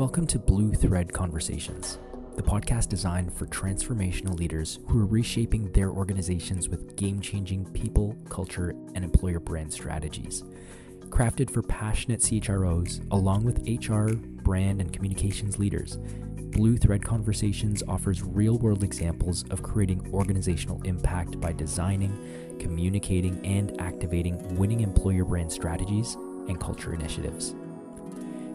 Welcome to Blue Thread Conversations, the podcast designed for transformational leaders who are reshaping their organizations with game changing people, culture, and employer brand strategies. Crafted for passionate CHROs, along with HR, brand, and communications leaders, Blue Thread Conversations offers real world examples of creating organizational impact by designing, communicating, and activating winning employer brand strategies and culture initiatives.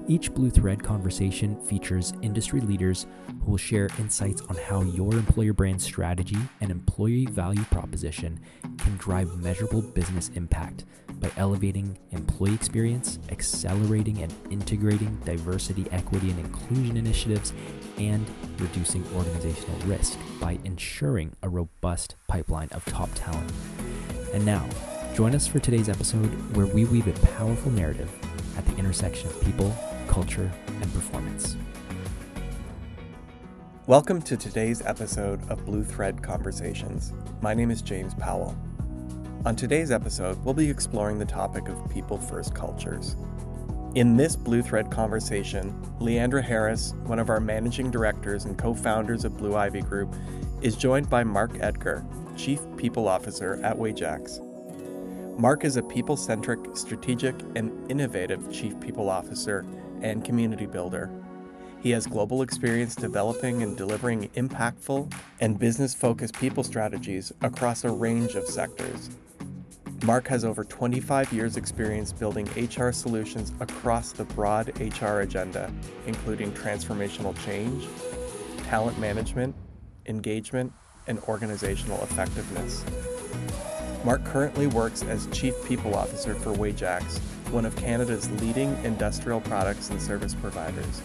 Each Blue Thread conversation features industry leaders who will share insights on how your employer brand strategy and employee value proposition can drive measurable business impact by elevating employee experience, accelerating and integrating diversity, equity, and inclusion initiatives, and reducing organizational risk by ensuring a robust pipeline of top talent. And now, join us for today's episode where we weave a powerful narrative at the intersection of people culture, and performance. Welcome to today's episode of Blue Thread Conversations. My name is James Powell. On today's episode, we'll be exploring the topic of people first cultures. In this Blue Thread conversation, Leandra Harris, one of our managing directors and co founders of Blu Ivy Group, is joined by Mark Edgar, Chief People Officer at Wajax. Mark is a people centric, strategic, and innovative Chief People Officer and community builder. He has global experience developing and delivering impactful and business focused people strategies across a range of sectors. Mark has over 25 years' experience building HR solutions across the broad HR agenda, including transformational change, talent management, engagement, and organizational effectiveness. Mark currently works as Chief People Officer for Wajax, one of Canada's leading industrial products and service providers,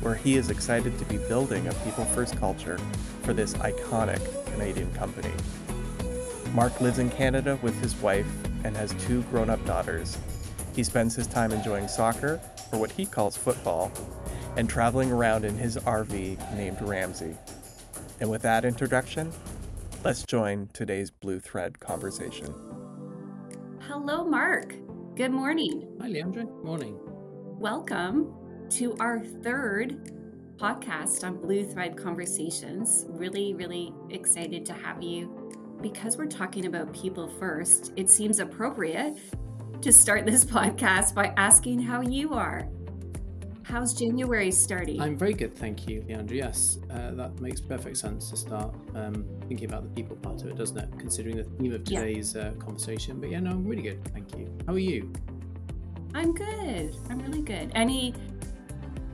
where he is excited to be building a people first culture for this iconic Canadian company. Mark lives in Canada with his wife and has two grown up daughters. He spends his time enjoying soccer, or what he calls football, and traveling around in his RV named Ramsey. And with that introduction, Let's join today's Blue Thread conversation. Hello, Mark. Good morning. Hi, Leandra. Morning. Welcome to our third podcast on Blue Thread Conversations. Really, really excited to have you. Because we're talking about people first, it seems appropriate to start this podcast by asking how you are. How's January starting? I'm very good, thank you, Leandra. Yes, uh, that makes perfect sense to start um, thinking about the people part of it, doesn't it? Considering the theme of today's yeah. uh, conversation. But yeah, no, I'm really good, thank you. How are you? I'm good. I'm really good. Any?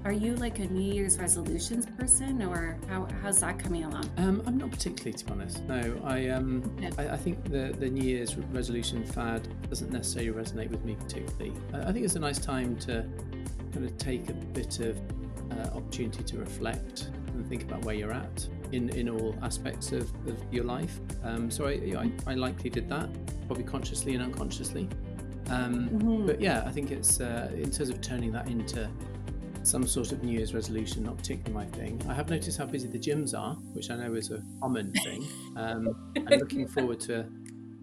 Are you like a New Year's resolutions person, or how, how's that coming along? Um, I'm not particularly, to be honest. No, I um, I, I, think the the New Year's resolution fad doesn't necessarily resonate with me particularly. I, I think it's a nice time to kind of take a bit of uh, opportunity to reflect and think about where you're at in, in all aspects of, of your life. Um, so I, I, I, likely did that, probably consciously and unconsciously. Um, mm-hmm. But yeah, I think it's uh, in terms of turning that into some sort of New Year's resolution, not particularly my thing. I have noticed how busy the gyms are, which I know is a common thing. Um, I'm looking forward to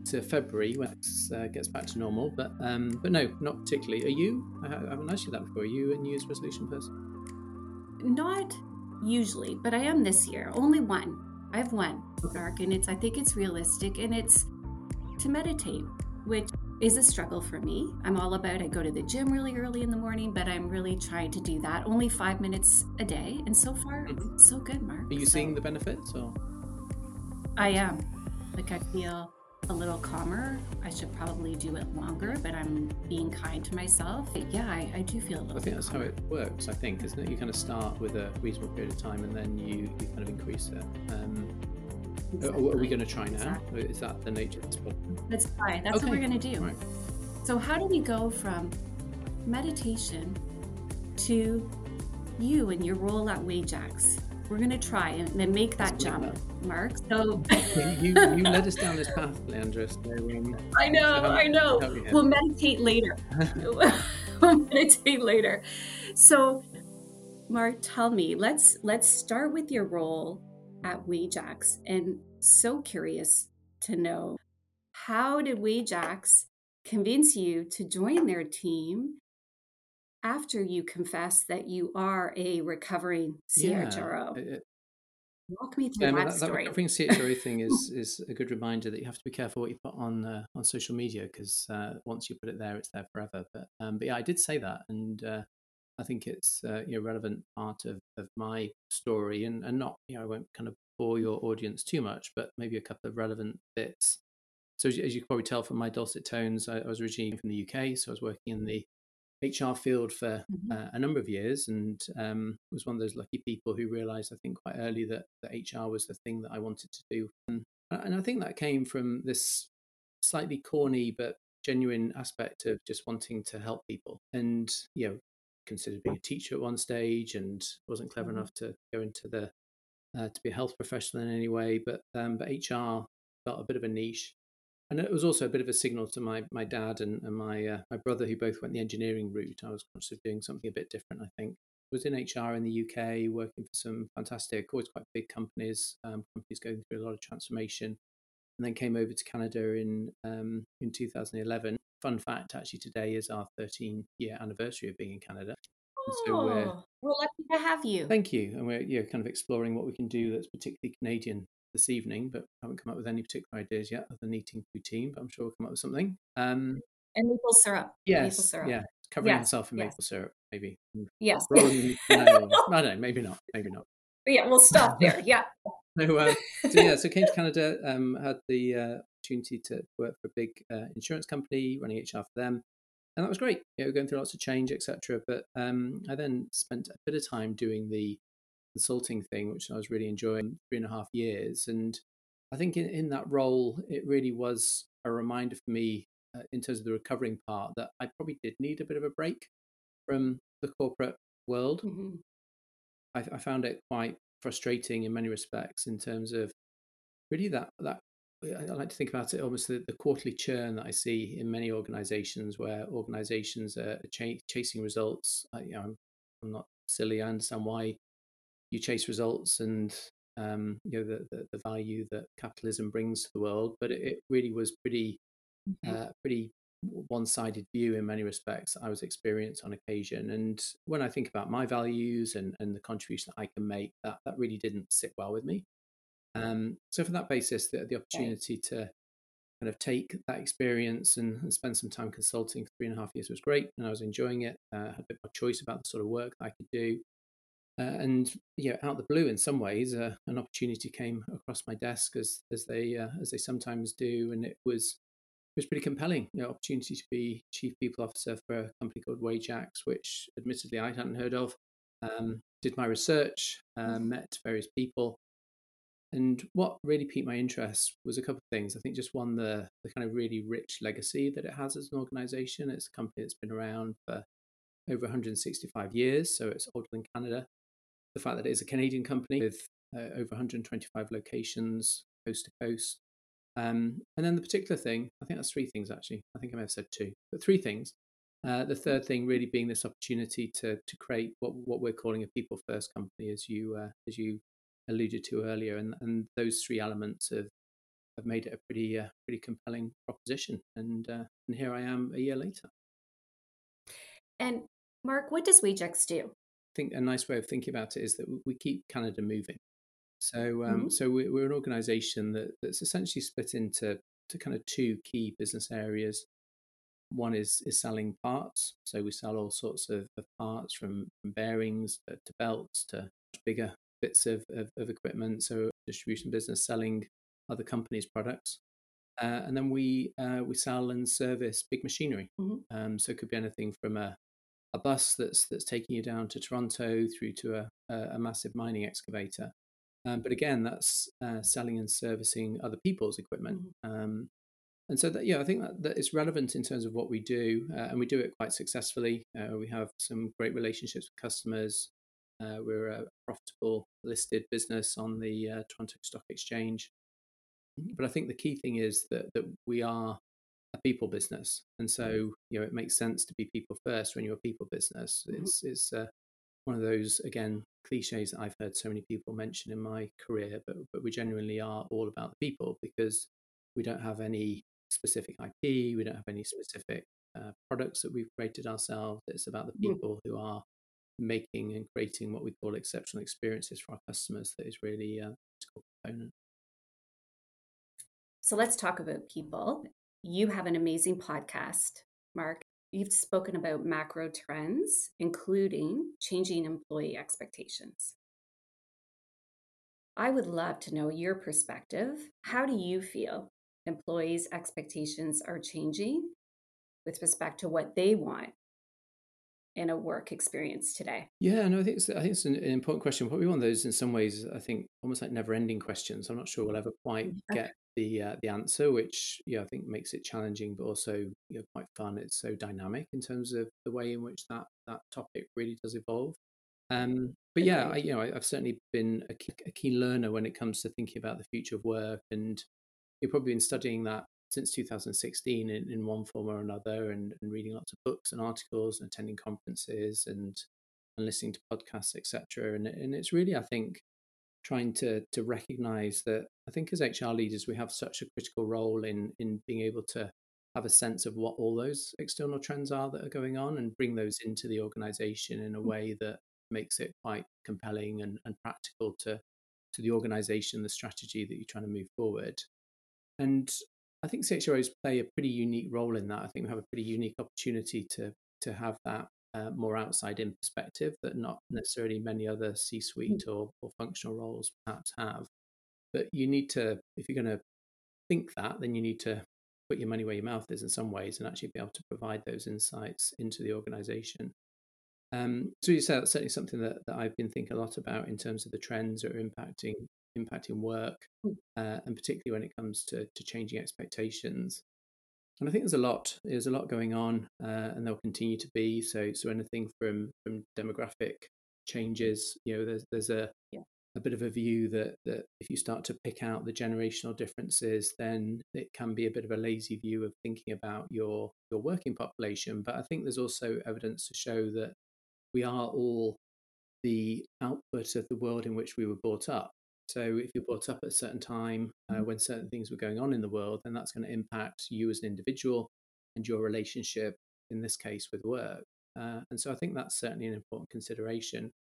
to February when it uh, gets back to normal. But um, but no, not particularly. Are you? I haven't asked you that before. Are you a New Year's resolution person? Not usually, but I am this year. Only one. I have one, Mark, and it's. I think it's realistic, and it's to meditate, which is a struggle for me. I'm all about. I go to the gym really early in the morning, but I'm really trying to do that. Only five minutes a day, and so far, mm-hmm. so good, Mark. Are you so, seeing the benefits, or? I am. Like I feel a little calmer. I should probably do it longer, but I'm being kind to myself. But yeah, I, I, do feel a little. I think that's calmer. how it works. I think, isn't it? You kind of start with a reasonable period of time, and then you, you kind of increase it. Um, exactly. Are we going to try now? Exactly. Is that the nature of this problem? Let's try. That's okay. what we're going to do. Right. So, how do we go from meditation to you and your role at Wajax? We're going to try and, and make that Let's jump. Mark. So you, you led us down this path, Leandra. So, um, I know, so I know. We'll meditate later. we'll meditate later. So, Mark, tell me. Let's let's start with your role at Wajax, and so curious to know how did Wajax convince you to join their team after you confess that you are a recovering CHRO. Yeah, Walk me through yeah, that, that, story. That recovering CHRO thing is is a good reminder that you have to be careful what you put on uh, on social media because uh, once you put it there, it's there forever. But um, but yeah, I did say that, and uh, I think it's uh, a relevant part of, of my story, and and not you know I won't kind of bore your audience too much, but maybe a couple of relevant bits. So as you can probably tell from my dulcet tones, I, I was originally from the UK, so I was working in the HR field for mm-hmm. uh, a number of years and um, was one of those lucky people who realized, I think, quite early that, that HR was the thing that I wanted to do. And, and I think that came from this slightly corny but genuine aspect of just wanting to help people. And, you know, considered being a teacher at one stage and wasn't clever mm-hmm. enough to go into the uh, to be a health professional in any way. But um, but HR felt a bit of a niche and it was also a bit of a signal to my my dad and, and my uh, my brother who both went the engineering route. I was conscious of doing something a bit different. I think I was in HR in the UK, working for some fantastic, always quite big companies, um, companies going through a lot of transformation, and then came over to Canada in um, in 2011. Fun fact, actually, today is our 13 year anniversary of being in Canada. Oh, so we're, we're lucky to have you. Thank you, and we're yeah, kind of exploring what we can do that's particularly Canadian this evening, but haven't come up with any particular ideas yet other than eating poutine, but I'm sure we'll come up with something. Um, and maple syrup. Yes. Maple syrup. Yeah. Covering yes. in yes. maple syrup, maybe. Yes. Rolling, no, I don't know, maybe not. Maybe not. But yeah, we'll stop there. Yeah. so, uh, so, yeah, so came to Canada, um, had the uh, opportunity to work for a big uh, insurance company, running HR for them. And that was great. You know, going through lots of change, etc. But um, I then spent a bit of time doing the consulting thing, which I was really enjoying three and a half years. And I think in, in that role, it really was a reminder for me uh, in terms of the recovering part that I probably did need a bit of a break from the corporate world. Mm-hmm. I, I, found it quite frustrating in many respects in terms of really that that I like to think about it almost the, the quarterly churn that I see in many organizations where organizations are ch- chasing results. I, you know, I'm, I'm not silly. I understand why you chase results and um, you know the, the, the value that capitalism brings to the world. But it, it really was pretty mm-hmm. uh, pretty one-sided view in many respects I was experienced on occasion. And when I think about my values and, and the contribution that I can make, that that really didn't sit well with me. Um, so for that basis, the, the opportunity to kind of take that experience and, and, spend some time consulting for three and a half years was great, and I was enjoying it. Uh, had a bit more choice about the sort of work that I could do. Uh, and yeah, out the blue, in some ways, uh, an opportunity came across my desk as as they uh, as they sometimes do, and it was it was pretty compelling. You know, opportunity to be chief people officer for a company called Wajax, which admittedly I hadn't heard of. Um, did my research, uh, mm. met various people, and what really piqued my interest was a couple of things. I think just one, the the kind of really rich legacy that it has as an organization. It's a company that's been around for over 165 years, so it's older than Canada the fact that it is a Canadian company with uh, over 125 locations coast to coast. Um, and then the particular thing, I think that's three things actually. I think I may have said two, but three things. Uh, the third thing really being this opportunity to to create what what we're calling a people first company, as you uh, as you alluded to earlier, and and those three elements have have made it a pretty uh, pretty compelling proposition. And uh, and here I am a year later. And Mark, what does Wajax do? Think a nice way of thinking about it is that we keep Canada moving. So, um, mm-hmm. so we're an organisation that, that's essentially split into to kind of two key business areas. One is is selling parts, so we sell all sorts of, of parts from, from bearings to, to, belts to bigger bits of, of, of, equipment. So distribution business selling other companies' products, uh, and then we uh, we sell and service big machinery. Mm-hmm. Um, so it could be anything from a a bus that's that's taking you down to Toronto through to a, a, massive mining excavator. Um, but again, that's uh, selling and servicing other people's equipment. Mm-hmm. Um, and so that, yeah, I think that, that it's relevant in terms of what we do, uh, and we do it quite successfully. Uh, we have some great relationships with customers. Uh, we're a profitable listed business on the uh, Toronto Stock Exchange. But I think the key thing is that that we are a people business, and mm. so you know it makes sense to be people first when you're a people business. Mm-hmm. It's it's uh, one of those again cliches that I've heard so many people mention in my career, but but we genuinely are all about the people because we don't have any specific IP, we don't have any specific uh, products that we've created ourselves. It's about the hmm. people who are making and creating what we call exceptional experiences for our customers. That is really a critical component. So let's talk about people. You have an amazing podcast, Mark. You've spoken about macro trends, including changing employee expectations. I would love to know your perspective. How do you feel employees' expectations are changing with respect to what they want in a work experience today? Yeah, no, I think it's, I think it's an, important question. Probably one of those, in some ways, I think almost like never-ending questions. I'm not sure we'll ever quite get the uh, the answer, which yeah, I think makes it challenging, but also you know quite fun. It's so dynamic in terms of the way in which that that topic really does evolve. Um, but yeah, I, you know, I, have certainly been a key, a key learner when it comes to thinking about the future of work, and you've probably been studying that since 2016 in, in one form or another, and, and reading lots of books and articles, and attending conferences, and and listening to podcasts, etc. And and it's really, I think, trying to to recognize that I think as HR leaders we have such a critical role in in being able to have a sense of what all those external trends are that are going on and bring those into the organization in a mm. way that makes it quite compelling and, and practical to to the organization, the strategy that you're trying to move forward. And I think CHROs play a pretty unique role in that. I think we have a pretty unique opportunity to to have that uh, more outside in perspective that not necessarily many other C suite mm. or, or functional roles perhaps have. But you need to, if you're going to think that, then you need to put your money where your mouth is in some ways and actually be able to provide those insights into the organization. Um, so you say that's certainly something that, that I've been thinking a lot about in terms of the trends that are impacting impacting work, mm. uh, and particularly when it comes to, to changing expectations. And I think there's a lot there's a lot going on, uh, and there'll continue to be. So so anything from from demographic changes, you know, there's there's a yeah. a bit of a view that that if you start to pick out the generational differences, then it can be a bit of a lazy view of thinking about your your working population. But I think there's also evidence to show that we are all the output of the world in which we were brought up. So if you're brought up at a certain time uh, mm. when certain things were going on in the world, then that's going to impact you as an individual and your relationship, in this case, with work. Uh, and so I think that's certainly an important consideration.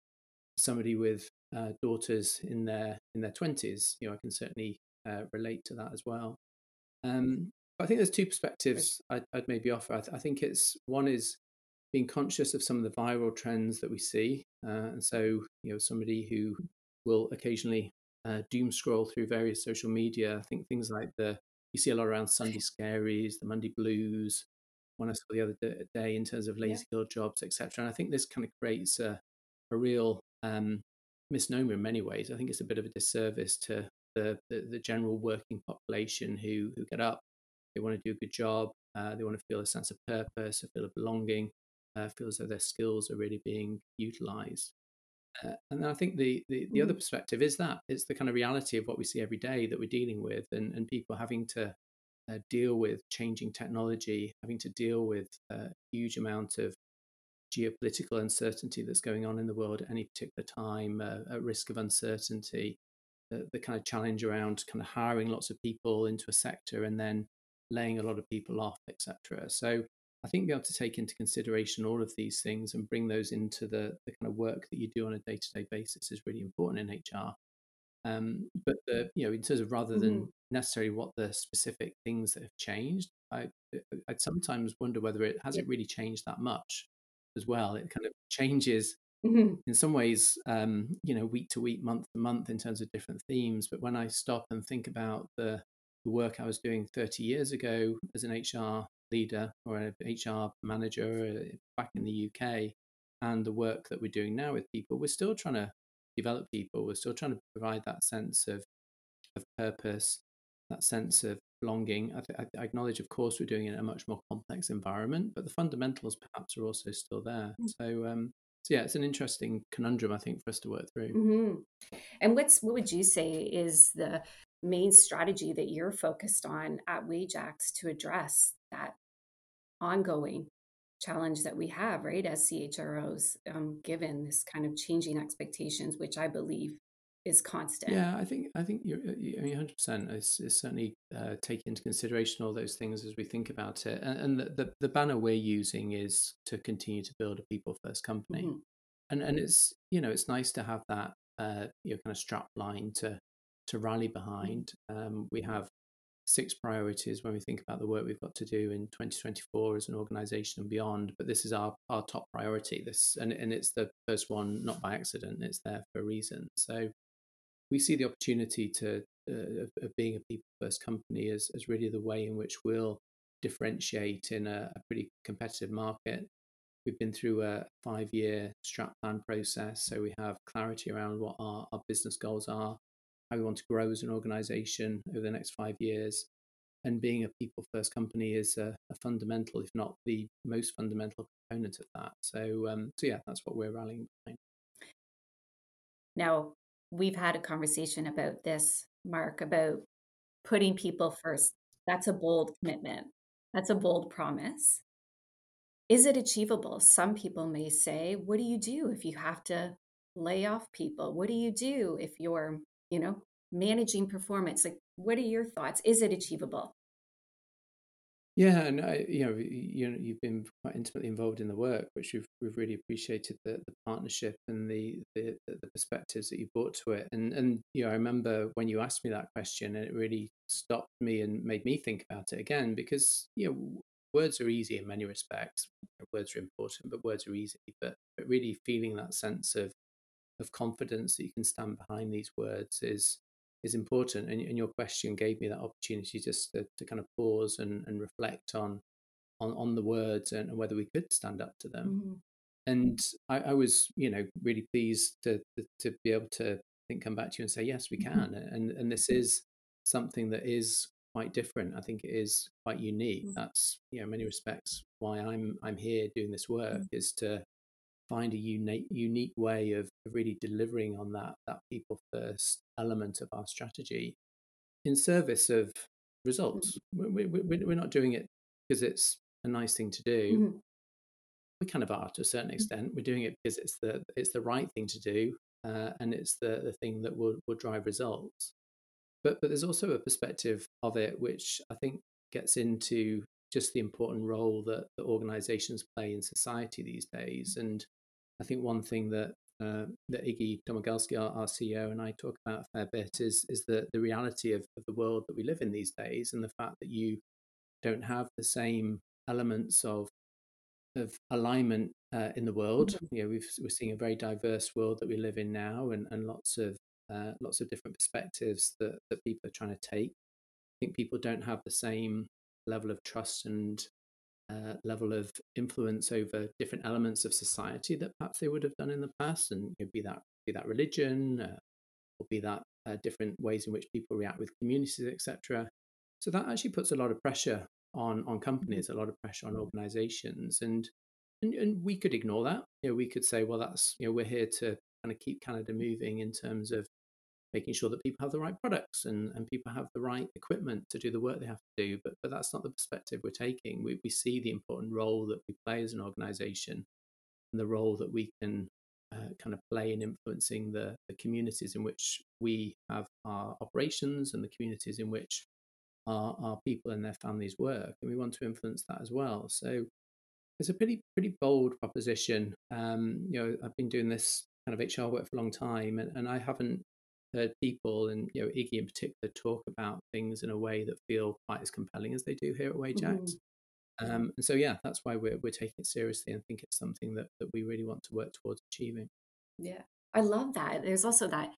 Somebody with uh, daughters in their in their twenties, you know, I can certainly uh, relate to that as well. Um, I think there's two perspectives I'd, I'd maybe offer. I, th- I, think it's one is being conscious of some of the viral trends that we see. Uh, and so, you know, somebody who will occasionally uh, doom scroll through various social media, I think things like the, you see a lot around Sunday scaries, the Monday blues, one I saw the other day in terms of lazy yeah. jobs, etc. And I think this kind of creates a, a real um, misnomer in many ways. I think it's a bit of a disservice to the, the, the general working population who, who get up, they want to do a good job, uh, they want to feel a sense of purpose, a feel of belonging uh, feel as though their skills are really being utilized. Uh, and I think the, the, the other mm. perspective is that it's the kind of reality of what we see every day that we're dealing with, and, and people having to uh, deal with changing technology, having to deal with a huge amount of geopolitical uncertainty that's going on in the world at any particular time, uh, a risk of uncertainty, the, the kind of challenge around kind of hiring lots of people into a sector and then laying a lot of people off, etc. So I think be able to take into consideration all of these things and bring those into the, the kind of work that you do on a day to day basis is really important in HR. Um, but the, you know, in terms of rather than mm-hmm. necessarily what the specific things that have changed, I I'd sometimes wonder whether it hasn't really changed that much as well. It kind of changes mm-hmm. in some ways, um, you know, week to week, month to month in terms of different themes. But when I stop and think about the the work I was doing 30 years ago as an HR leader or an HR manager uh, back in the UK and the work that we're doing now with people, we're still trying to develop people. We're still trying to provide that sense of of purpose, that sense of belonging. I, th- I acknowledge, of course, we're doing it in a much more complex environment, but the fundamentals perhaps are also still there. Mm-hmm. So, um, so yeah, it's an interesting conundrum I think for us to work through. Mm-hmm. And what's what would you say is the main strategy that you're focused on at Wajax to address that ongoing challenge that we have, right, as CHROs, um, given this kind of changing expectations, which I believe is constant. Yeah, I think I think you're, I mean, hundred percent is, is certainly uh, taking into consideration all those things as we think about it. And, and the, the, the banner we're using is to continue to build a people first company, mm-hmm. and and it's you know it's nice to have that uh, you know kind of strap line to to rally mm-hmm. behind. Um, we have six priorities when we think about the work we've got to do in 2024 as an organization and beyond but this is our our top priority this and, and it's the first one not by accident it's there for a reason so we see the opportunity to uh, of being a people first company as, as really the way in which we'll differentiate in a, a pretty competitive market. We've been through a five year strat plan process, so we have clarity around what our, our business goals are, how we want to grow as an organization over the next five years. And being a people first company is a, a fundamental, if not the most fundamental component of that. So, um, so yeah, that's what we're rallying behind. Now, we've had a conversation about this, Mark, about putting people first. That's a bold commitment. That's a bold promise. Is it achievable? Some people may say, what do you do if you have to lay off people? What do you do if you're, you know, managing performance? Like, what are your thoughts? Is it achievable? Yeah, and I, you know, you know, you've been quite intimately involved in the work, which we've we've really appreciated the, the partnership and the, the the perspectives that you brought to it. And and you know, I remember when you asked me that question, and it really stopped me and made me think about it again because you know, words are easy in many respects. Words are important, but words are easy. But but really feeling that sense of of confidence that you can stand behind these words is is important. And, and your question gave me that opportunity just to, to kind of pause and, and reflect on, on on the words and, whether we could stand up to them. Mm-hmm. And I, I, was, you know, really pleased to, to, to be able to think come back to you and say yes, we mm-hmm. can. Mm-hmm. And and this is something that is quite different. I think it is quite unique. Mm-hmm. That's you know, many respects why I'm I'm here doing this work mm-hmm. is to find a unique unique way of really delivering on that that people first element of our strategy in service of results. Mm-hmm. We, we, we're not doing it because it's a nice thing to do. Mm-hmm. We kind of are to a certain mm-hmm. extent. We're doing it because it's the it's the right thing to do, uh, and it's the the thing that will will drive results. But but there's also a perspective of it which I think gets into just the important role that the organizations play in society these days. And I think one thing that uh, that Iggy Domagalski, our, our, CEO, and I talk about a fair bit is is the the reality of, of the world that we live in these days, and the fact that you don't have the same elements of of alignment uh, in the world. Mm-hmm. You know, we've, we're seeing a very diverse world that we live in now, and, and lots of uh, lots of different perspectives that that people are trying to take. I think people don't have the same level of trust and uh, level of influence over different elements of society that perhaps they would have done in the past, and you know, be that be that religion, uh, or be that uh, different ways in which people react with communities, etc. So that actually puts a lot of pressure on on companies, a lot of pressure on organisations, and, and and we could ignore that. You know, we could say, well, that's you know, we're here to kind of keep Canada moving in terms of making sure that people have the right products and, and people have the right equipment to do the work they have to do. But, but that's not the perspective we're taking. We, we see the important role that we play as an organization and the role that we can uh, kind of play in influencing the, the communities in which we have our operations and the communities in which our, our people and their families work. And we want to influence that as well. So it's a pretty pretty bold proposition. Um, you know, I've been doing this kind of HR work for a long time, and, and I haven't heard people and you know Iggy in particular talk about things in a way that feel quite as compelling as they do here at Wajax. Mm-hmm. Um, and so yeah, that's why we're we're taking it seriously and think it's something that that we really want to work towards achieving. Yeah, I love that. There's also that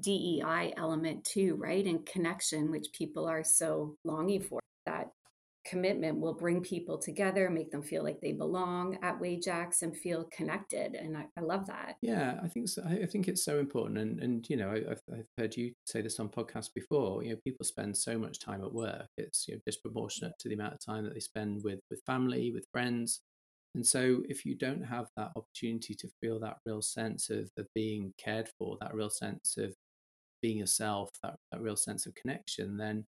DEI element too, right? And connection, which people are so longing for. That commitment will bring people together, make them feel like they belong at Wajax and feel connected. And I, I love that. Yeah, I think so. I think it's so important. And, and you know, I've, I've heard you say this on podcasts before. You know, people spend so much time at work. It's you know, disproportionate to the amount of time that they spend with with family, with friends. And so, if you don't have that opportunity to feel that real sense of, of being cared for, that real sense of being yourself, that, that real sense of connection, then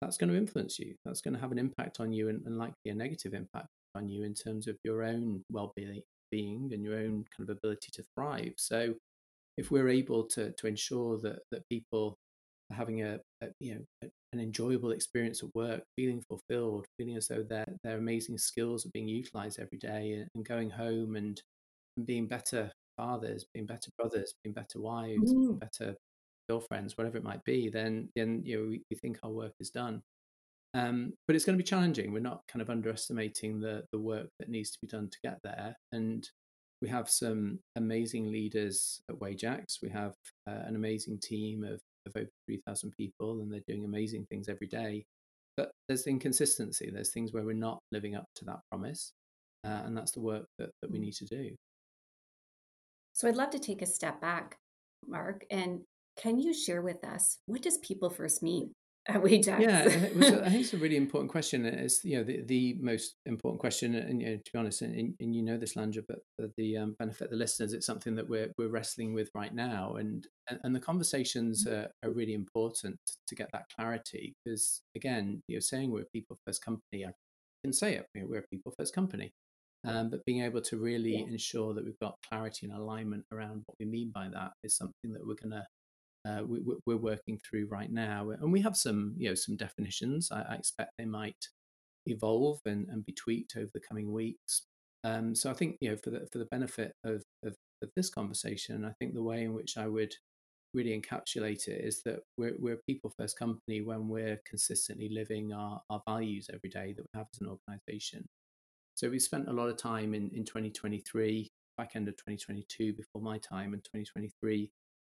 that's going to influence you. That's going to have an impact on you and, and likely a negative impact on you in terms of your own well being and your own kind of ability to thrive. So if we're able to to ensure that that people are having a, a you know a, an enjoyable experience at work, feeling fulfilled, feeling as though their their amazing skills are being utilized every day, and, and going home and, and being better fathers, being better brothers, being better wives, being mm. better girlfriends, whatever it might be, then then you know we, we think our work is done. Um, but it's going to be challenging. We're not kind of underestimating the the work that needs to be done to get there. And we have some amazing leaders at Wajax. We have uh, an amazing team of, of over 3,000 people, and they're doing amazing things every day. But there's inconsistency. There's things where we're not living up to that promise. Uh, and that's the work that, that we need to do. So I'd love to take a step back, Mark, and can you share with us what does people first mean? at Wajax? Yeah, I think it's a really important question. It's you know the, the most important question, and you know, to be honest, and, and you know this, Leandra, but for the um, benefit of the listeners, it's something that we're we're wrestling with right now, and and, and the conversations mm-hmm. are, are really important to get that clarity because again, you're saying we're a people first company. I can say it, we're a people first company. Um, but being able to really yeah. ensure that we've got clarity and alignment around what we mean by that is something that we're going to uh, we, are working through right now. And we have some, you know, some definitions. I, I expect they might evolve and, and, be tweaked over the coming weeks. Um, so I think, you know, for the for the benefit of, of, of this conversation, I think the way in which I would really encapsulate it is that we're, we're a people first company when we're consistently living our, our values every day that we have as an organization. So we spent a lot of time in, in 2023, back end of 2022, before my time, and 2023,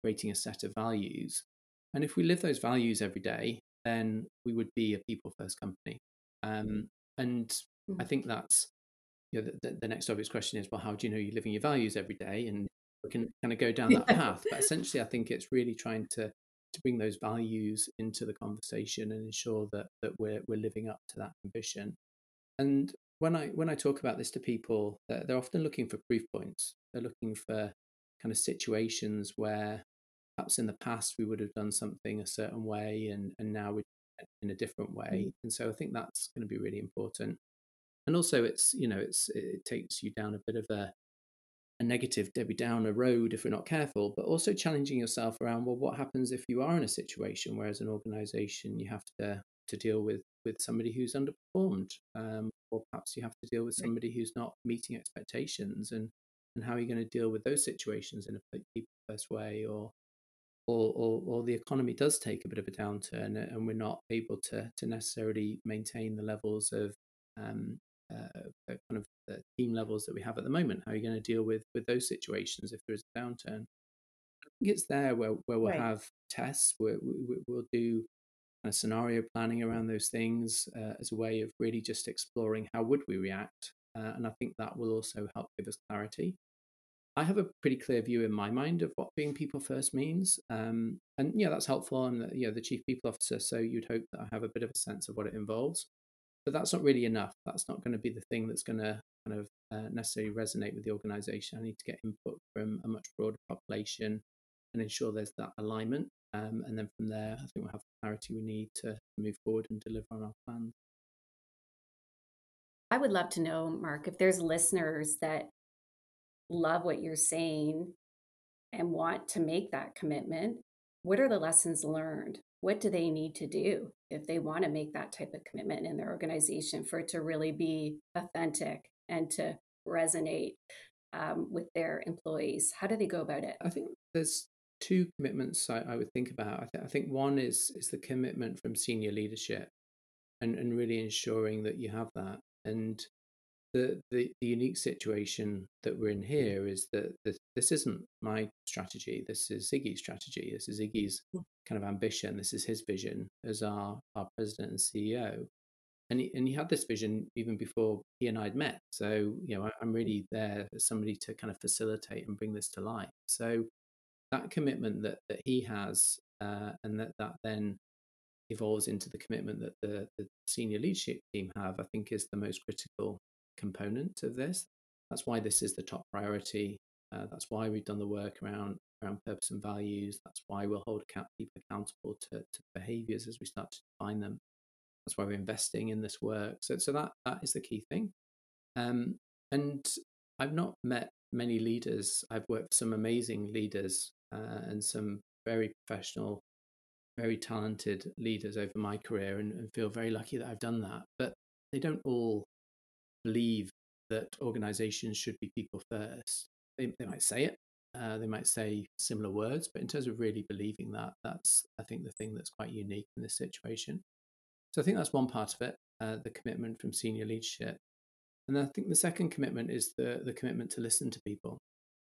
creating a set of values. And if we live those values every day, then we would be a people first company. Um, and I hmm. think that's you know, the, the, next obvious question is, well, how do you know you're living your values every day? And we can kind of go down that path. But essentially, I think it's really trying to to bring those values into the conversation and ensure that that we're we're living up to that ambition. And when I when I talk about this to people, they're, they're often looking for proof points. They're looking for kind of situations where perhaps in the past we would have done something a certain way and, and now we're in a different way. Mm. And so I think that's going to be really important. And also it's, you know, it's it takes you down a bit of a a negative Debbie Downer road if we're not careful, but also challenging yourself around, well, what happens if you are in a situation where as an organization you have to to deal with with somebody who's underperformed, um, or perhaps you have to deal with somebody who's not meeting expectations, and and how are you going to deal with those situations in a people first way, or or, or, or, the economy does take a bit of a downturn and we're not able to, to necessarily maintain the levels of um, uh, kind of the team levels that we have at the moment. How are you going to deal with with those situations if there is a downturn? I think it's there where, where we'll right. have tests, where we, will do kind of scenario planning around those things uh, as a way of really just exploring how would we react. Uh, and I think that will also help give us clarity. I have a pretty clear view in my mind of what being people first means, um, and yeah, that's helpful. I'm the, you know the chief people officer, so you'd hope that I have a bit of a sense of what it involves. But that's not really enough. That's not going to be the thing that's going to kind of uh, necessarily resonate with the organisation. I need to get input from a much broader population and ensure there's that alignment. Um, and then from there, I think we'll have the clarity we need to move forward and deliver on our plan. I would love to know, Mark, if there's listeners that love what you're saying and want to make that commitment, what are the lessons learned? What do they need to do if they want to make that type of commitment in their organization for it to really be authentic and to resonate um, with their employees? How do they go about it? I think there's two commitments I, I would think about. I, th- I think one is is the commitment from senior leadership and, and really ensuring that you have that. And the, the, the unique situation that we're in here is that this, this isn't my strategy. This is Iggy's strategy. This is Iggy's hmm. kind of ambition. This is his vision as our, our president and CEO. And he, and he had this vision even before he and I had met. So, you know, I, I'm really there as somebody to kind of facilitate and bring this to life. So that commitment that, that he has uh, and that, that then evolves into the commitment that the, the senior leadership team have, I think is the most critical component of this. That's why this is the top priority. Uh, that's why we've done the work around around purpose and values. That's why we'll hold account, people accountable to, to behaviors as we start to define them. That's why we're investing in this work. So, so that that is the key thing. Um, and I've not met many leaders. I've worked with some amazing leaders uh, and some very professional, very talented leaders over my career, and, and feel very lucky that I've done that. But they don't all believe that organizations should be people first. They, they might say it, uh, they might say similar words, but in terms of really believing that, that's, I think, the thing that's quite unique in this situation. So I think that's one part of it, uh, the commitment from senior leadership. And I think the second commitment is the, the commitment to listen to people.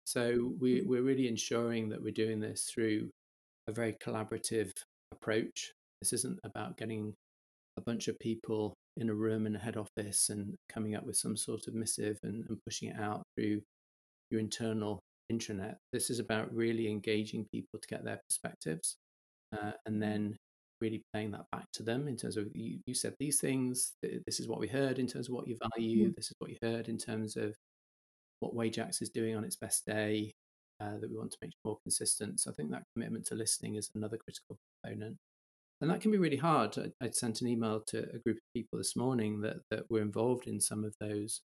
So we, mm. we're really ensuring that we're doing this through a very collaborative approach. This isn't about getting a bunch of people in a room in a head office and coming up with some sort of missive and, and pushing it out through your internal intranet. This is about really engaging people to get their perspectives uh, and then really playing that back to them in terms of you, you said these things, this is what we heard in terms of what you value, mm-hmm. this is what you heard in terms of what Wajax is doing on its best day uh, that we want to make more consistent. So I think that commitment to listening is another critical component and that can be really hard. I, I sent an email to a group of people this morning that that were involved in some of those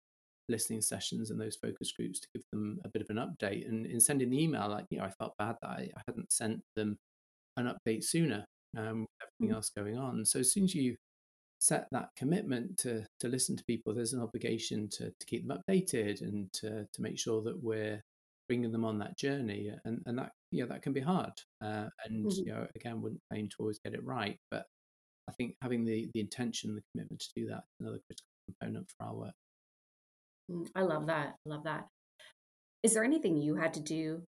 listening sessions and those focus groups to give them a bit of an update. And in sending the email, like you know, I felt bad that I, I hadn't sent them an update sooner. Um, everything mm. else going on. So as soon as you set that commitment to to listen to people, there's an obligation to to keep them updated and to to make sure that we're bringing them on that journey and and that you know that can be hard uh, and mm-hmm. you know again wouldn't claim to always get it right but i think having the the intention the commitment to do that is another critical component for our work mm, i love that I love that is there anything you had to do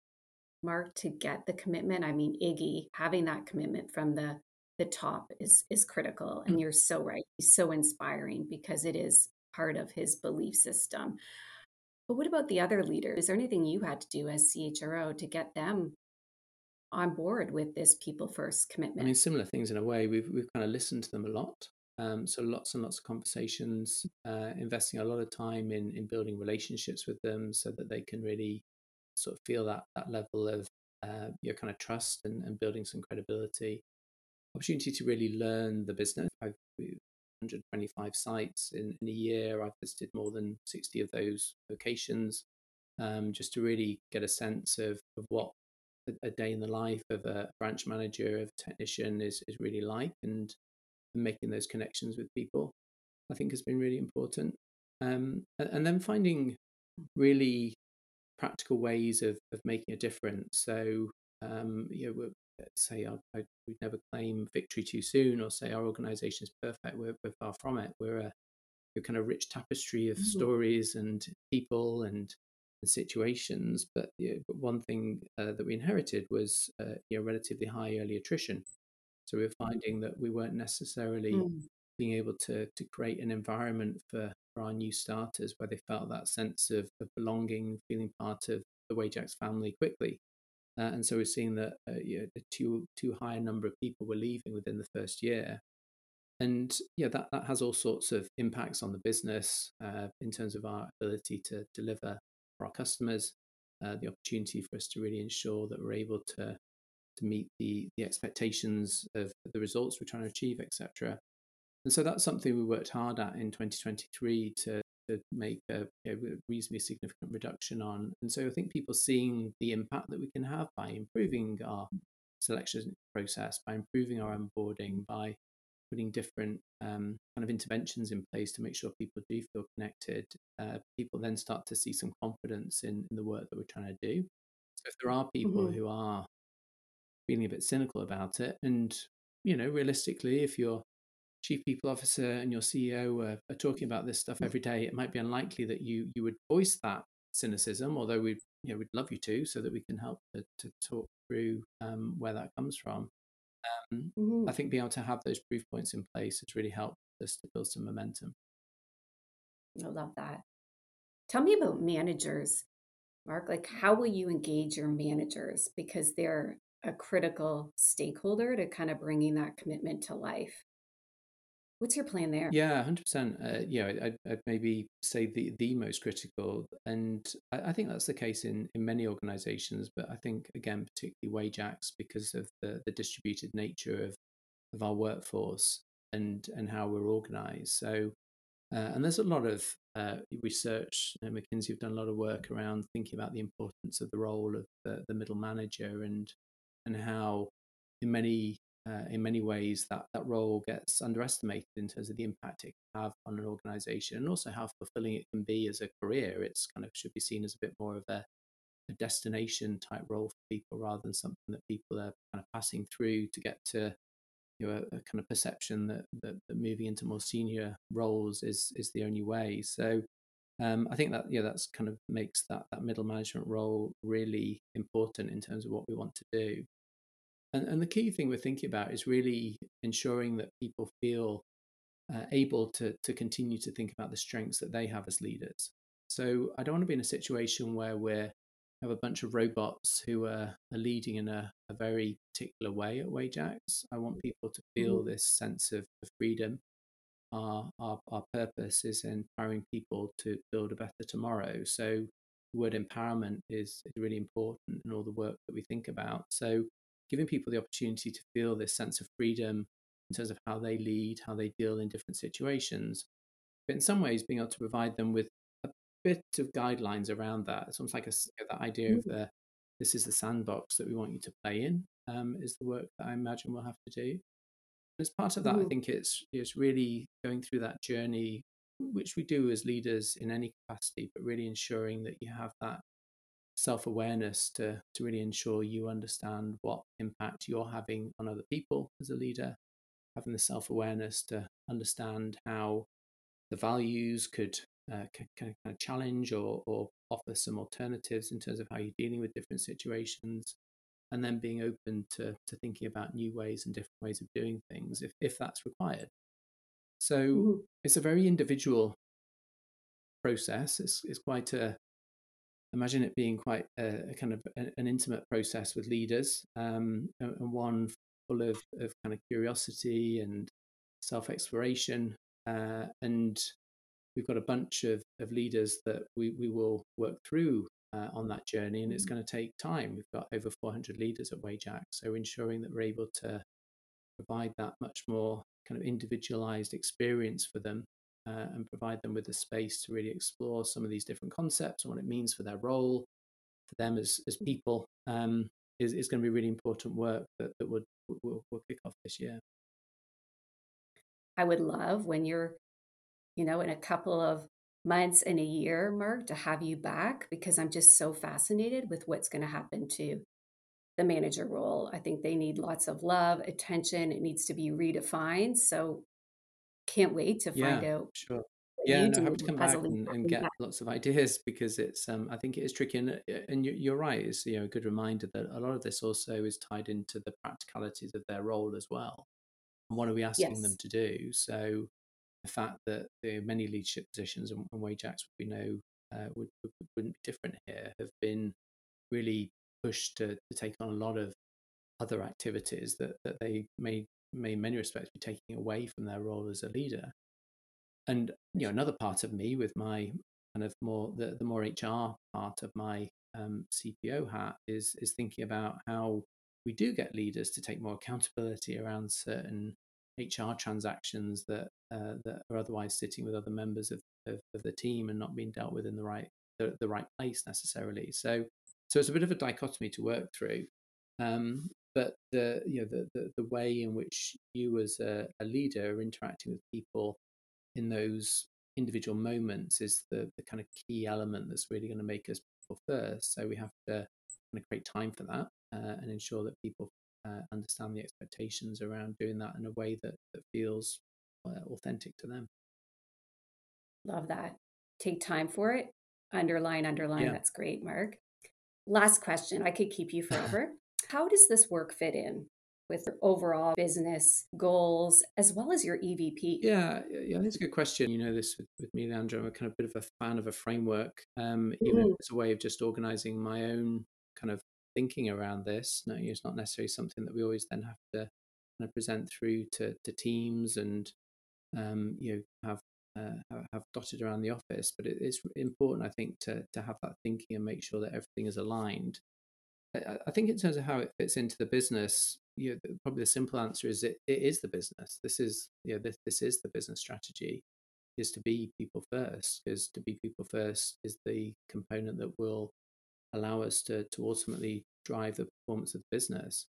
mark to get the commitment i mean iggy having that commitment from the the top is is critical and mm-hmm. you're so right he's so inspiring because it is part of his belief system but what about the other leaders? Is there anything you had to do as CHRO to get them on board with this people first commitment? I mean, similar things in a way. We've we've kind of listened to them a lot. Um, so lots and lots of conversations, uh, investing a lot of time in in building relationships with them so that they can really sort of feel that that level of uh, your kind of trust and, and building some credibility. Opportunity to really learn the business. I've 125 sites in, in a year. I've visited more than 60 of those locations um, just to really get a sense of, of what a, a, day in the life of a branch manager, of technician is, is really like and, and making those connections with people, I think has been really important. Um, and, and then finding really practical ways of, of making a difference. So, um, you know, say I, I, we'd never claim victory too soon or say our organization is perfect. We're, we're far from it. We're a, a kind of rich tapestry of mm-hmm. stories and people and, and situations. But, you know, but one thing uh, that we inherited was uh, you know, relatively high early attrition. So we were finding that we weren't necessarily mm. being able to, to create an environment for, for our new starters where they felt that sense of, of belonging, feeling part of the Wajax family quickly. Uh, and so we're seeing that uh, you know, too too high a number of people were leaving within the first year, and yeah, that that has all sorts of impacts on the business uh, in terms of our ability to deliver for our customers, uh, the opportunity for us to really ensure that we're able to to meet the the expectations of the results we're trying to achieve, etc. And so that's something we worked hard at in 2023 to to make a, a, reasonably significant reduction on. And so I think people seeing the impact that we can have by improving our selection process, by improving our onboarding, by putting different um, kind of interventions in place to make sure people do feel connected, uh, people then start to see some confidence in, in, the work that we're trying to do. So if there are people mm-hmm. who are feeling a bit cynical about it, and you know, realistically, if you're chief people officer and your CEO are, are, talking about this stuff every day, it might be unlikely that you you would voice that cynicism. Although we you know we'd love you to, so that we can help to, to talk through um, where that comes from. Um, mm-hmm. I think being able to have those proof points in place has really helped us to build some momentum. I love that. Tell me about managers, Mark. Like, how will you engage your managers because they're a critical stakeholder to kind of bringing that commitment to life? What's your plan there? Yeah, hundred percent. Uh, yeah, I'd, I'd, maybe say the the most critical, and I, I, think that's the case in in many organisations. But I think again, particularly Wajax, because of the the distributed nature of of our workforce and and how we're organised. So Uh, and there's a lot of uh, research. You know, McKinsey have done a lot of work around thinking about the importance of the role of the, the middle manager and and how, in many uh, in many ways, that that role gets underestimated in terms of the impact it can have on an organisation and also how fulfilling it can be as a career. It's kind of should be seen as a bit more of a, a destination type role for people rather than something that people are kind of passing through to get to you know, a, a, kind of perception that, that, that moving into more senior roles is is the only way. So um, I think that yeah, that's kind of makes that that middle management role really important in terms of what we want to do. And and the key thing we're thinking about is really ensuring that people feel uh, able to to continue to think about the strengths that they have as leaders. So I don't want to be in a situation where we're have a bunch of robots who are, are leading in a, a, very particular way at Wajax. I want people to feel mm-hmm. this sense of, of freedom. Our, our, our purpose is empowering people to build a better tomorrow. So the word empowerment is, is really important in all the work that we think about. So giving people the opportunity to feel this sense of freedom in terms of how they lead, how they deal in different situations, but in some ways being able to provide them with a bit of guidelines around that. It's almost like a, that idea of mm. the this is the sandbox that we want you to play in um, is the work that I imagine we'll have to do. And as part of that, I mm. think it's it's really going through that journey, which we do as leaders in any capacity, but really ensuring that you have that self awareness to to really ensure you understand what impact you're having on other people as a leader, having the self awareness to understand how the values could uh, kind of challenge or, or offer some alternatives in terms of how you're dealing with different situations and then being open to, to thinking about new ways and different ways of doing things if, if that's required. So mm-hmm. it's a very individual process. It's, it's quite a, imagine it being quite a, a kind of a, an intimate process with leaders um, and, and, one full of, of kind of curiosity and self exploration uh, and we've got a bunch of, of leaders that we, we will work through uh, on that journey, and it's mm. going to take time. We've got over 400 leaders at Wajax, so ensuring that we're able to provide that much more kind of individualized experience for them uh, and provide them with the space to really explore some of these different concepts and what it means for their role, for them as, as people, um, is, is going to be really important work that, that would, will, will kick off this year. I would love when you're you know, in a couple of months and a year, Mark, to have you back because I'm just so fascinated with what's going to happen to the manager role. I think they need lots of love, attention. It needs to be redefined. So can't wait to find yeah, out. Sure. Yeah, no, happy to come back and, and, get lots of ideas because it's. Um, I think it is tricky, and uh, and you're right. It's you know a good reminder that a lot of this also is tied into the practicalities of their role as well. And what are we asking yes. them to do? So the fact that the many leadership positions and, and acts, we know uh, would, would, wouldn't be different here have been really pushed to, to take on a lot of other activities that, that they may may in many respects be taking away from their role as a leader. And you know, another part of me with my kind of more the, the more HR part of my um, CPO hat is is thinking about how we do get leaders to take more accountability around certain HR transactions that uh, that are otherwise sitting with other members of, of, of, the team and not being dealt with in the right the, the right place necessarily. So so it's a bit of a dichotomy to work through. Um, but the you know the, the, the way in which you as a, a, leader are interacting with people in those individual moments is the, the kind of key element that's really going to make us people first. So we have to kind of create time for that uh, and ensure that people uh, understand the expectations around doing that in a way that, that feels uh, authentic to them. Love that. Take time for it. Underline, underline. Yeah. That's great, Mark. Last question. I could keep you forever. How does this work fit in with your overall business goals as well as your EVP? Yeah, yeah, that's a good question. You know, this with, with me, Leandra, I'm a kind of bit of a fan of a framework. Um, you mm. know, it's a way of just organizing my own kind of thinking around this. No, it's not necessarily something that we always then have to kind of present through to, to teams and um, you know have uh, have dotted around the office. But it, it's important, I think, to to have that thinking and make sure that everything is aligned. I, think in terms of how it fits into the business, you know, probably the simple answer is it, it is the business. This is you know this, this is the business strategy. is to be people first, because to be people first is the component that will allow us to to ultimately drive the performance of the business.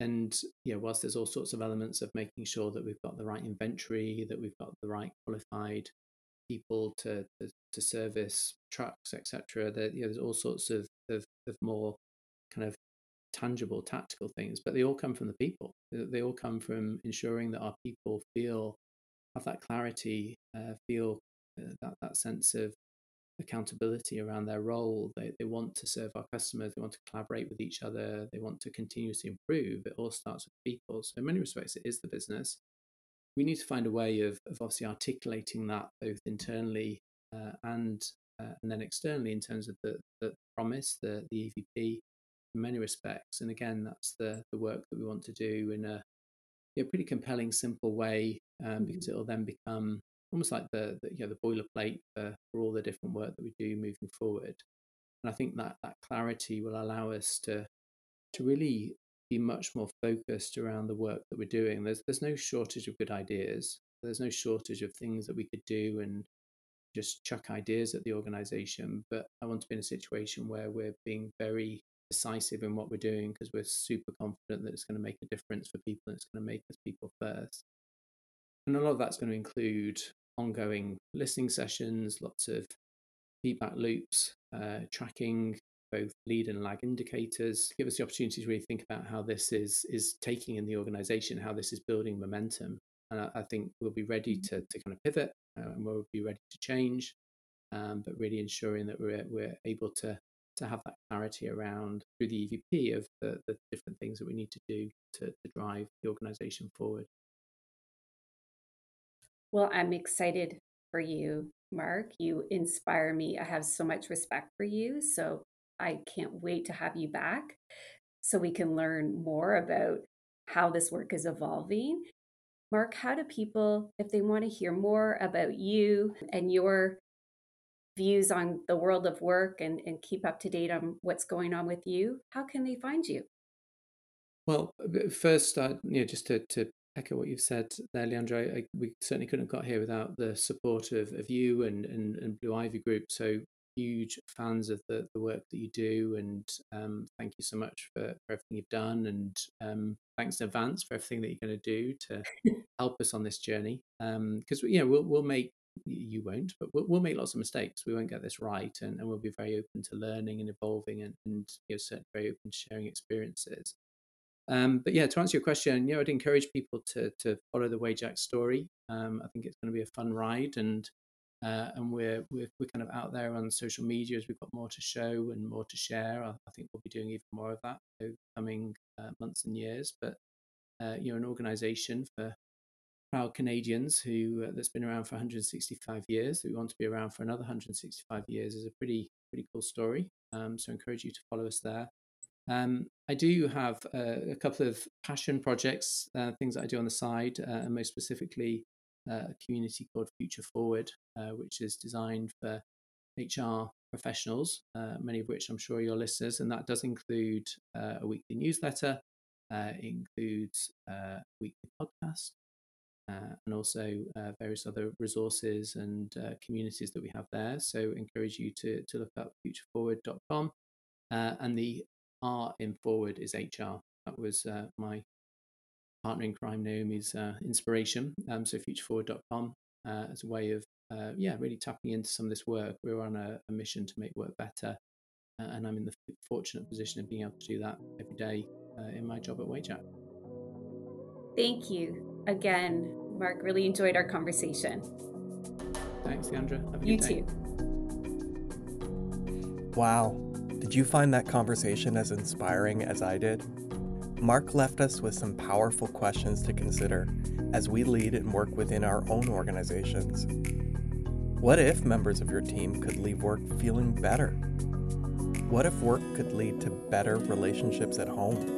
And yeah, whilst there's all sorts of elements of making sure that we've got the right inventory, that we've got the right qualified people to to, to service trucks, etc. You know, there's all sorts of, of of more kind of tangible, tactical things, but they all come from the people. They all come from ensuring that our people feel have that clarity, uh, feel uh, that that sense of accountability around their role. They, they want to serve our customers, they want to collaborate with each other, they want to continuously improve. It all starts with people. So, in many respects, it is the business. We need to find a way of, of obviously articulating that both internally uh, and uh, and then externally in terms of the, the promise, the, the EVP, in many respects. And again, that's the, the work that we want to do in a, a pretty compelling, simple way um, mm-hmm. because it'll then become almost like the, the you know the boilerplate for, for all the different work that we do moving forward. And I think that that clarity will allow us to to really be much more focused around the work that we're doing. There's there's no shortage of good ideas. There's no shortage of things that we could do and just chuck ideas at the organization. But I want to be in a situation where we're being very decisive in what we're doing because we're super confident that it's going to make a difference for people and it's going to make us people first. And a lot of that's going to include ongoing listening sessions, lots of feedback loops, uh, tracking both lead and lag indicators, give us the opportunity to really think about how this is is taking in the organization, how this is building momentum. And I, I think we'll be ready mm-hmm. to, to kind of pivot uh, and we'll be ready to change, um, but really ensuring that we're, we're able to, to have that clarity around through the EVP of the, the different things that we need to do to, to drive the organization forward. Well, I'm excited for you, Mark. You inspire me. I have so much respect for you. So I can't wait to have you back so we can learn more about how this work is evolving. Mark, how do people, if they want to hear more about you and your views on the world of work and, and keep up to date on what's going on with you, how can they find you? Well, first, uh, you know, just to, to echo what you've said there, Leandra. I, we certainly couldn't have got here without the support of, of you and, and, and Blu Ivy Group. So huge fans of the, the work that you do, and um, thank you so much for, for everything you've done, and um, thanks in advance for everything that you're going to do to help us on this journey. Because um, you know we'll we'll make you won't, but we'll, we'll, make lots of mistakes. We won't get this right, and, and we'll be very open to learning and evolving, and, and you know, certainly very open to sharing experiences. Um, but yeah, to answer your question, you know, I'd encourage people to to follow the Wajax story. Um, I think it's going to be a fun ride, and uh, and we're, we're we're kind of out there on social media as we've got more to show and more to share. I, I think we'll be doing even more of that over coming uh, months and years. But uh, you're an organisation for proud Canadians who uh, that's been around for 165 years. That we want to be around for another 165 years is a pretty pretty cool story. Um, so I encourage you to follow us there. Um, I do have a, a, couple of passion projects, uh, things that I do on the side, uh, and most specifically uh, a community called Future foHRward, uh, which is designed for HR professionals, uh, many of which I'm sure are your listeners, and that does include uh, a weekly newsletter, includes a weekly podcast, and also various other resources and communities that we have there. So, encourage you to to look up futurefohrward.com. Uh, and the R in forward is HR. That was uh, my partner in crime, Naomi's uh, inspiration. Um, so futurefohrward.com uh, as a way of, uh, yeah, really tapping into some of this work. We're on a, a mission to make work better. Uh, and I'm in the fortunate position of being able to do that every day uh, in my job at Wajax. Thank you again, Mark. Really enjoyed our conversation. Thanks, Leandra. you day. too. Wow. Did you find that conversation as inspiring as I did? Mark left us with some powerful questions to consider as we lead and work within our own organizations. What if members of your team could leave work feeling better? What if work could lead to better relationships at home?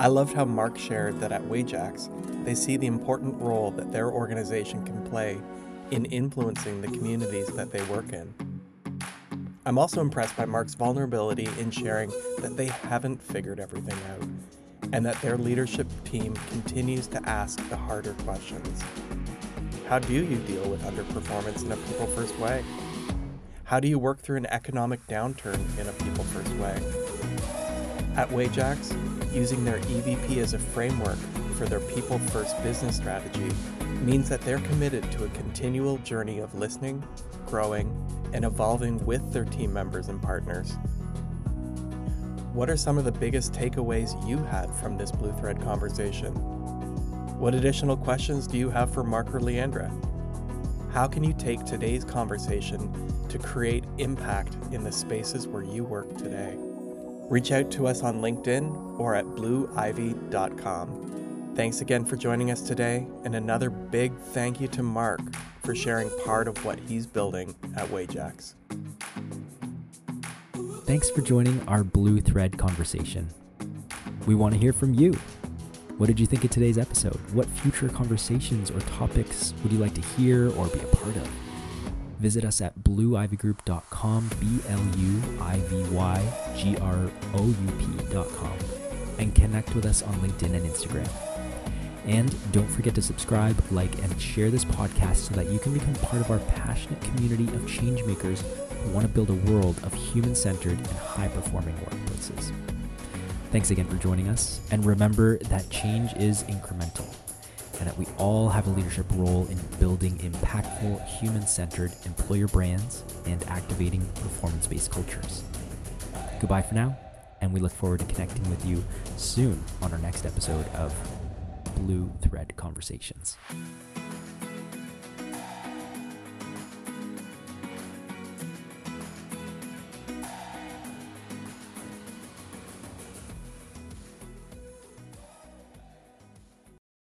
I loved how Mark shared that at Wajax, they see the important role that their organization can play in influencing the communities that they work in. I'm also impressed by Mark's vulnerability in sharing that they haven't figured everything out and that their leadership team continues to ask the harder questions. How do you deal with underperformance in a people first way? How do you work through an economic downturn in a people first way? At Wajax, using their EVP as a framework for their people first business strategy means that they're committed to a continual journey of listening, growing, and evolving with their team members and partners. What are some of the biggest takeaways you had from this Blu Thread conversation? What additional questions do you have for Mark or Leandra? How can you take today's conversation to create impact in the spaces where you work today? Reach out to us on LinkedIn or at bluivy.com. Thanks again for joining us today, and another big thank you to Mark for sharing part of what he's building at Wajax. Thanks for joining our Blu Thread conversation. We want to hear from you. What did you think of today's episode? What future conversations or topics would you like to hear or be a part of? Visit us at bluivygroup.com, B L U I V Y G R O U P.com, and connect with us on LinkedIn and Instagram. And don't forget to subscribe, like, and share this podcast so that you can become part of our passionate community of changemakers who want to build a world of human centered and high performing workplaces. Thanks again for joining us, and remember that change is incremental and that we all have a leadership role in building impactful, human centered employer brands and activating performance based cultures. Goodbye for now, and we look forward to connecting with you soon on our next episode of Blu Thread Conversations.